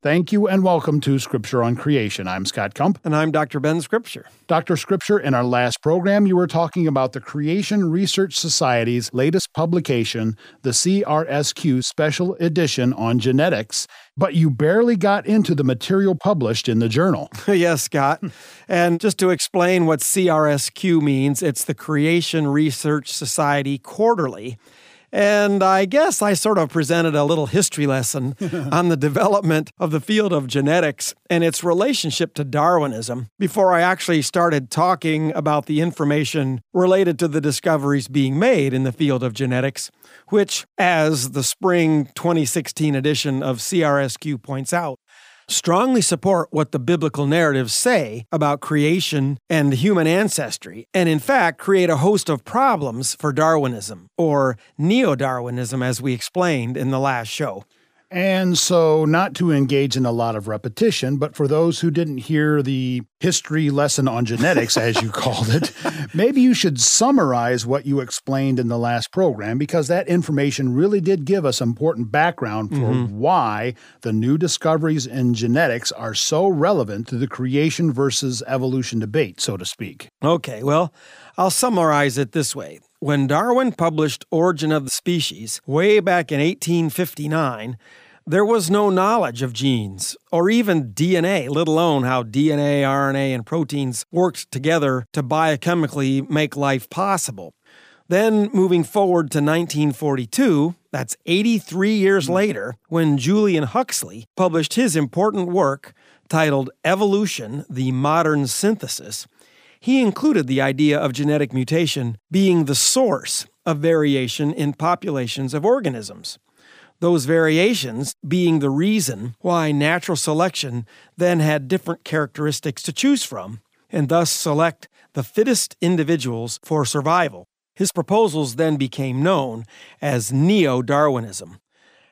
Thank you and welcome to Scripture on Creation. I'm Scott Kump. And I'm Dr. Ben Scripture. Dr. Scripture, in our last program, you were talking about the Creation Research Society's latest publication, the CRSQ Special Edition on Genetics, but you barely got into the material published in the journal. yes, Scott. and just to explain what CRSQ means, it's the Creation Research Society Quarterly. And I guess I sort of presented a little history lesson on the development of the field of genetics and its relationship to Darwinism before I actually started talking about the information related to the discoveries being made in the field of genetics, which, as the spring 2016 edition of CRSQ points out, strongly support what the biblical narratives say about creation and human ancestry, and in fact create a host of problems for Darwinism, or neo Darwinism, as we explained in the last show. And so, not to engage in a lot of repetition, but for those who didn't hear the history lesson on genetics, as you called it, maybe you should summarize what you explained in the last program because that information really did give us important background for mm-hmm. why the new discoveries in genetics are so relevant to the creation versus evolution debate, so to speak. Okay, well, I'll summarize it this way. When Darwin published Origin of the Species way back in 1859, there was no knowledge of genes or even DNA, let alone how DNA, RNA, and proteins worked together to biochemically make life possible. Then, moving forward to 1942, that's 83 years hmm. later, when Julian Huxley published his important work titled Evolution The Modern Synthesis, he included the idea of genetic mutation being the source of variation in populations of organisms. Those variations being the reason why natural selection then had different characteristics to choose from, and thus select the fittest individuals for survival. His proposals then became known as Neo Darwinism.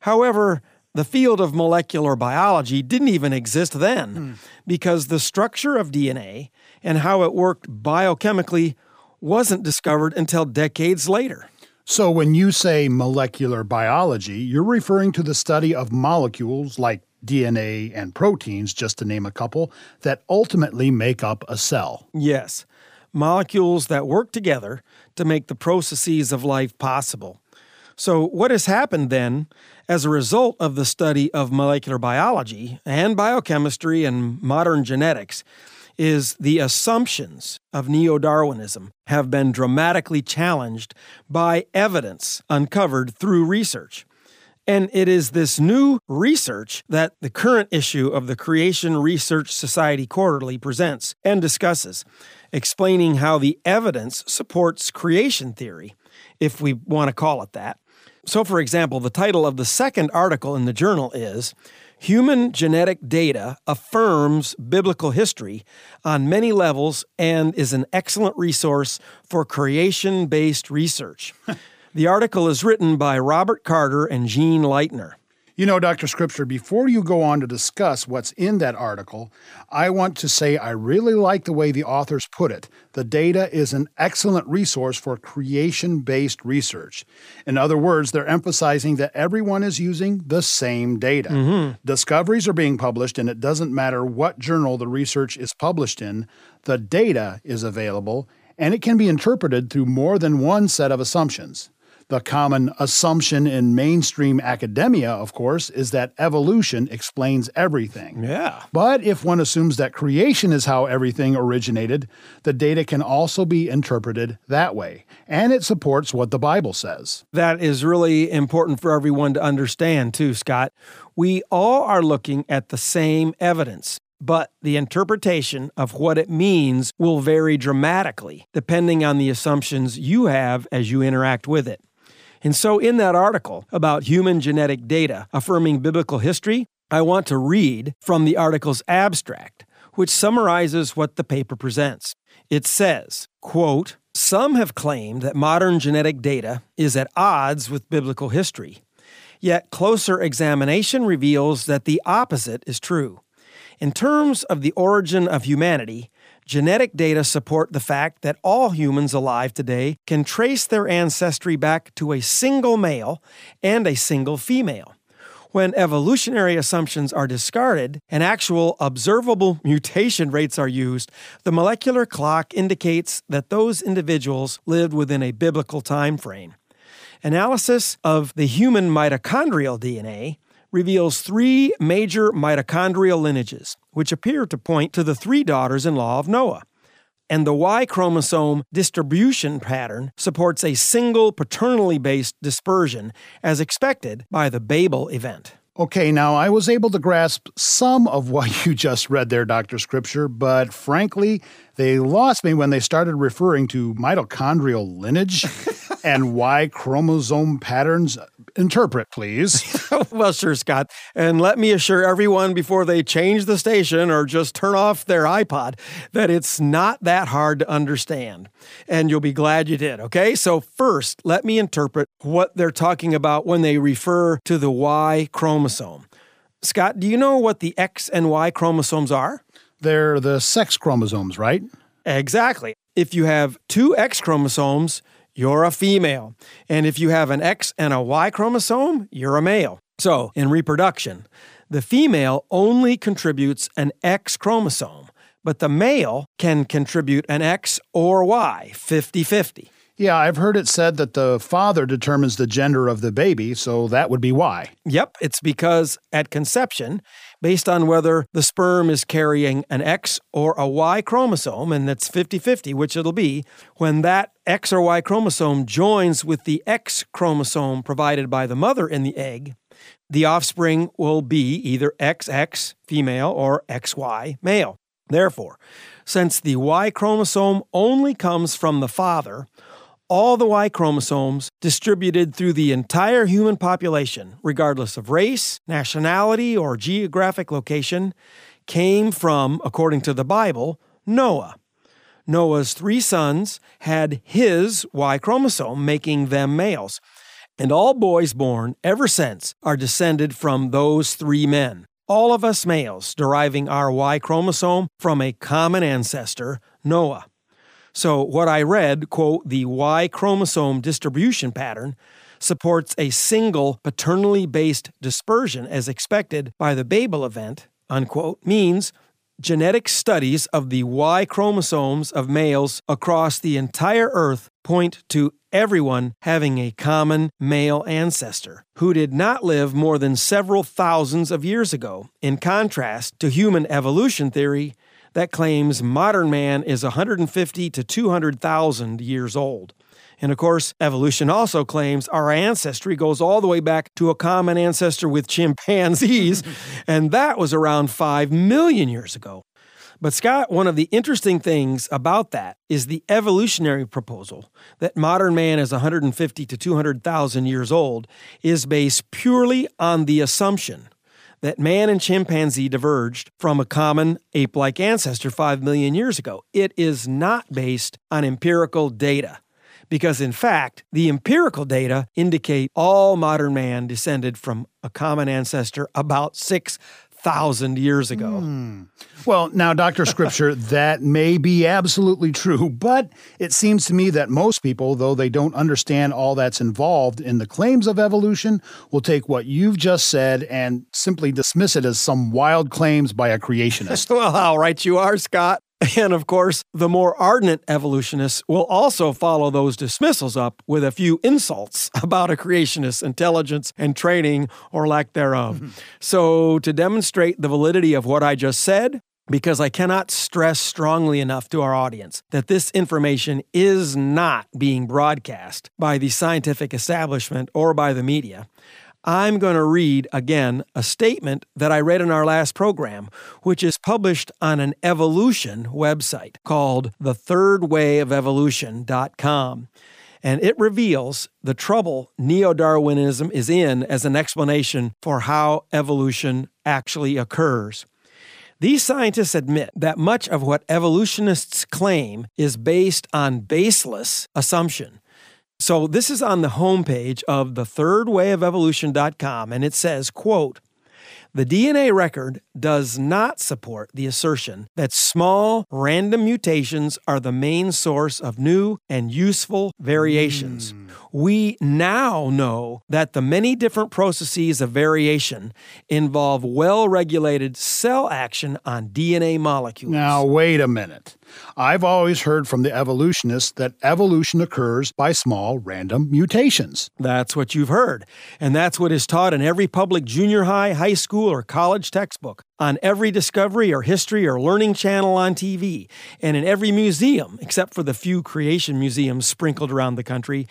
However, the field of molecular biology didn't even exist then mm. because the structure of DNA and how it worked biochemically wasn't discovered until decades later. So, when you say molecular biology, you're referring to the study of molecules like DNA and proteins, just to name a couple, that ultimately make up a cell. Yes, molecules that work together to make the processes of life possible. So, what has happened then as a result of the study of molecular biology and biochemistry and modern genetics is the assumptions of neo Darwinism have been dramatically challenged by evidence uncovered through research. And it is this new research that the current issue of the Creation Research Society Quarterly presents and discusses, explaining how the evidence supports creation theory, if we want to call it that. So, for example, the title of the second article in the journal is Human genetic data affirms biblical history on many levels and is an excellent resource for creation based research. the article is written by Robert Carter and Jean Lightner. You know, Dr. Scripture, before you go on to discuss what's in that article, I want to say I really like the way the authors put it. The data is an excellent resource for creation based research. In other words, they're emphasizing that everyone is using the same data. Mm-hmm. Discoveries are being published, and it doesn't matter what journal the research is published in, the data is available, and it can be interpreted through more than one set of assumptions. The common assumption in mainstream academia, of course, is that evolution explains everything. Yeah. But if one assumes that creation is how everything originated, the data can also be interpreted that way. And it supports what the Bible says. That is really important for everyone to understand, too, Scott. We all are looking at the same evidence but the interpretation of what it means will vary dramatically depending on the assumptions you have as you interact with it. And so, in that article about human genetic data affirming biblical history, I want to read from the article's abstract, which summarizes what the paper presents. It says, quote, Some have claimed that modern genetic data is at odds with biblical history. Yet closer examination reveals that the opposite is true. In terms of the origin of humanity, Genetic data support the fact that all humans alive today can trace their ancestry back to a single male and a single female. When evolutionary assumptions are discarded and actual observable mutation rates are used, the molecular clock indicates that those individuals lived within a biblical time frame. Analysis of the human mitochondrial DNA reveals three major mitochondrial lineages, which appear to point to the three daughters in law of Noah. And the Y chromosome distribution pattern supports a single paternally based dispersion, as expected by the Babel event. Okay, now I was able to grasp some of what you just read there, Dr. Scripture, but frankly, they lost me when they started referring to mitochondrial lineage and Y chromosome patterns. Interpret, please. well, sure, Scott. And let me assure everyone before they change the station or just turn off their iPod that it's not that hard to understand. And you'll be glad you did, okay? So, first, let me interpret what they're talking about when they refer to the Y chromosome. Scott, do you know what the X and Y chromosomes are? They're the sex chromosomes, right? Exactly. If you have two X chromosomes, you're a female. And if you have an X and a Y chromosome, you're a male. So, in reproduction, the female only contributes an X chromosome, but the male can contribute an X or Y 50 50. Yeah, I've heard it said that the father determines the gender of the baby, so that would be why. Yep, it's because at conception, based on whether the sperm is carrying an X or a Y chromosome, and that's 50 50, which it'll be, when that X or Y chromosome joins with the X chromosome provided by the mother in the egg, the offspring will be either XX female or XY male. Therefore, since the Y chromosome only comes from the father, all the Y chromosomes distributed through the entire human population, regardless of race, nationality, or geographic location, came from, according to the Bible, Noah. Noah's three sons had his Y chromosome, making them males. And all boys born ever since are descended from those three men. All of us males deriving our Y chromosome from a common ancestor, Noah. So, what I read, quote, the Y chromosome distribution pattern supports a single paternally based dispersion as expected by the Babel event, unquote, means genetic studies of the Y chromosomes of males across the entire Earth point to everyone having a common male ancestor who did not live more than several thousands of years ago, in contrast to human evolution theory that claims modern man is 150 to 200,000 years old. And of course, evolution also claims our ancestry goes all the way back to a common ancestor with chimpanzees, and that was around 5 million years ago. But, Scott, one of the interesting things about that is the evolutionary proposal that modern man is 150 to 200,000 years old is based purely on the assumption that man and chimpanzee diverged from a common ape like ancestor 5 million years ago. It is not based on empirical data. Because in fact, the empirical data indicate all modern man descended from a common ancestor about six thousand years ago. Mm. Well, now, Dr. Scripture, that may be absolutely true, but it seems to me that most people, though they don't understand all that's involved in the claims of evolution, will take what you've just said and simply dismiss it as some wild claims by a creationist. well, how right you are, Scott. And of course, the more ardent evolutionists will also follow those dismissals up with a few insults about a creationist's intelligence and training or lack thereof. Mm-hmm. So, to demonstrate the validity of what I just said, because I cannot stress strongly enough to our audience that this information is not being broadcast by the scientific establishment or by the media. I'm going to read again a statement that I read in our last program, which is published on an evolution website called thethirdwayofevolution.com. And it reveals the trouble neo Darwinism is in as an explanation for how evolution actually occurs. These scientists admit that much of what evolutionists claim is based on baseless assumption. So this is on the homepage of the thirdwayofevolution.com and it says, quote, the DNA record does not support the assertion that small, random mutations are the main source of new and useful variations. Mm. We now know that the many different processes of variation involve well regulated cell action on DNA molecules. Now, wait a minute. I've always heard from the evolutionists that evolution occurs by small random mutations. That's what you've heard. And that's what is taught in every public junior high, high school, or college textbook, on every discovery or history or learning channel on TV, and in every museum, except for the few creation museums sprinkled around the country.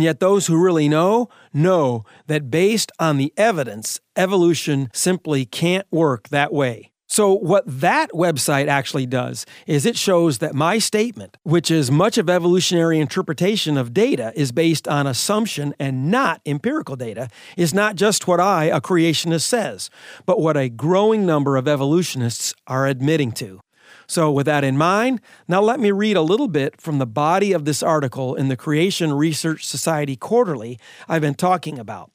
And yet, those who really know know that based on the evidence, evolution simply can't work that way. So, what that website actually does is it shows that my statement, which is much of evolutionary interpretation of data, is based on assumption and not empirical data, is not just what I, a creationist, says, but what a growing number of evolutionists are admitting to. So, with that in mind, now let me read a little bit from the body of this article in the Creation Research Society Quarterly I've been talking about.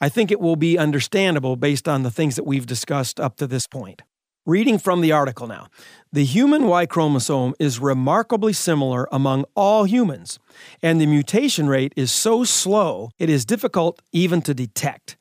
I think it will be understandable based on the things that we've discussed up to this point. Reading from the article now. The human Y chromosome is remarkably similar among all humans, and the mutation rate is so slow it is difficult even to detect.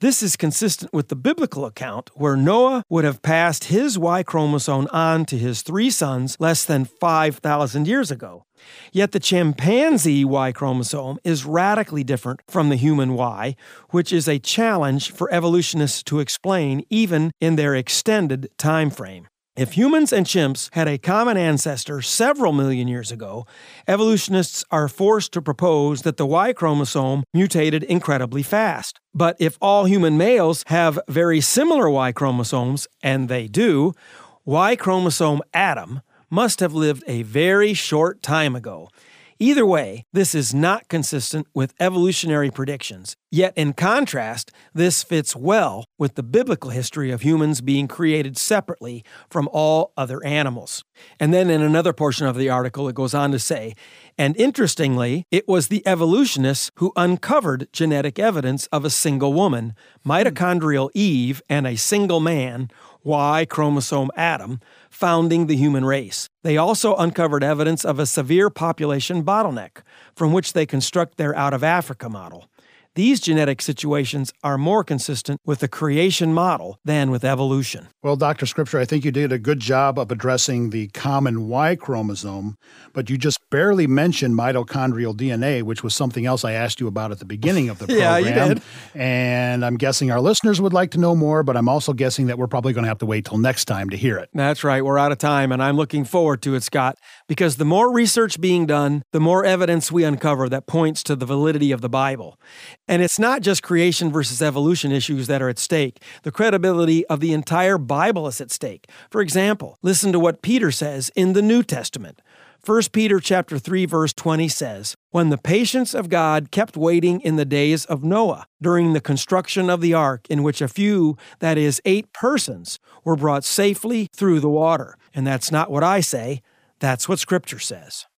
This is consistent with the biblical account where Noah would have passed his Y chromosome on to his three sons less than 5,000 years ago. Yet the chimpanzee Y chromosome is radically different from the human Y, which is a challenge for evolutionists to explain even in their extended time frame. If humans and chimps had a common ancestor several million years ago, evolutionists are forced to propose that the Y chromosome mutated incredibly fast. But if all human males have very similar Y chromosomes, and they do, Y chromosome Adam must have lived a very short time ago. Either way, this is not consistent with evolutionary predictions. Yet, in contrast, this fits well with the biblical history of humans being created separately from all other animals. And then in another portion of the article, it goes on to say, and interestingly, it was the evolutionists who uncovered genetic evidence of a single woman, mitochondrial Eve, and a single man, Y chromosome Adam, founding the human race. They also uncovered evidence of a severe population bottleneck, from which they construct their out of Africa model. These genetic situations are more consistent with the creation model than with evolution. Well, Dr. Scripture, I think you did a good job of addressing the common Y chromosome, but you just barely mentioned mitochondrial DNA, which was something else I asked you about at the beginning of the program. yeah, you did. And I'm guessing our listeners would like to know more, but I'm also guessing that we're probably going to have to wait till next time to hear it. That's right. We're out of time, and I'm looking forward to it, Scott, because the more research being done, the more evidence we uncover that points to the validity of the Bible. And it's not just creation versus evolution issues that are at stake. The credibility of the entire Bible is at stake. For example, listen to what Peter says in the New Testament. 1 Peter chapter 3 verse 20 says, "When the patience of God kept waiting in the days of Noah, during the construction of the ark in which a few, that is 8 persons, were brought safely through the water." And that's not what I say, that's what scripture says.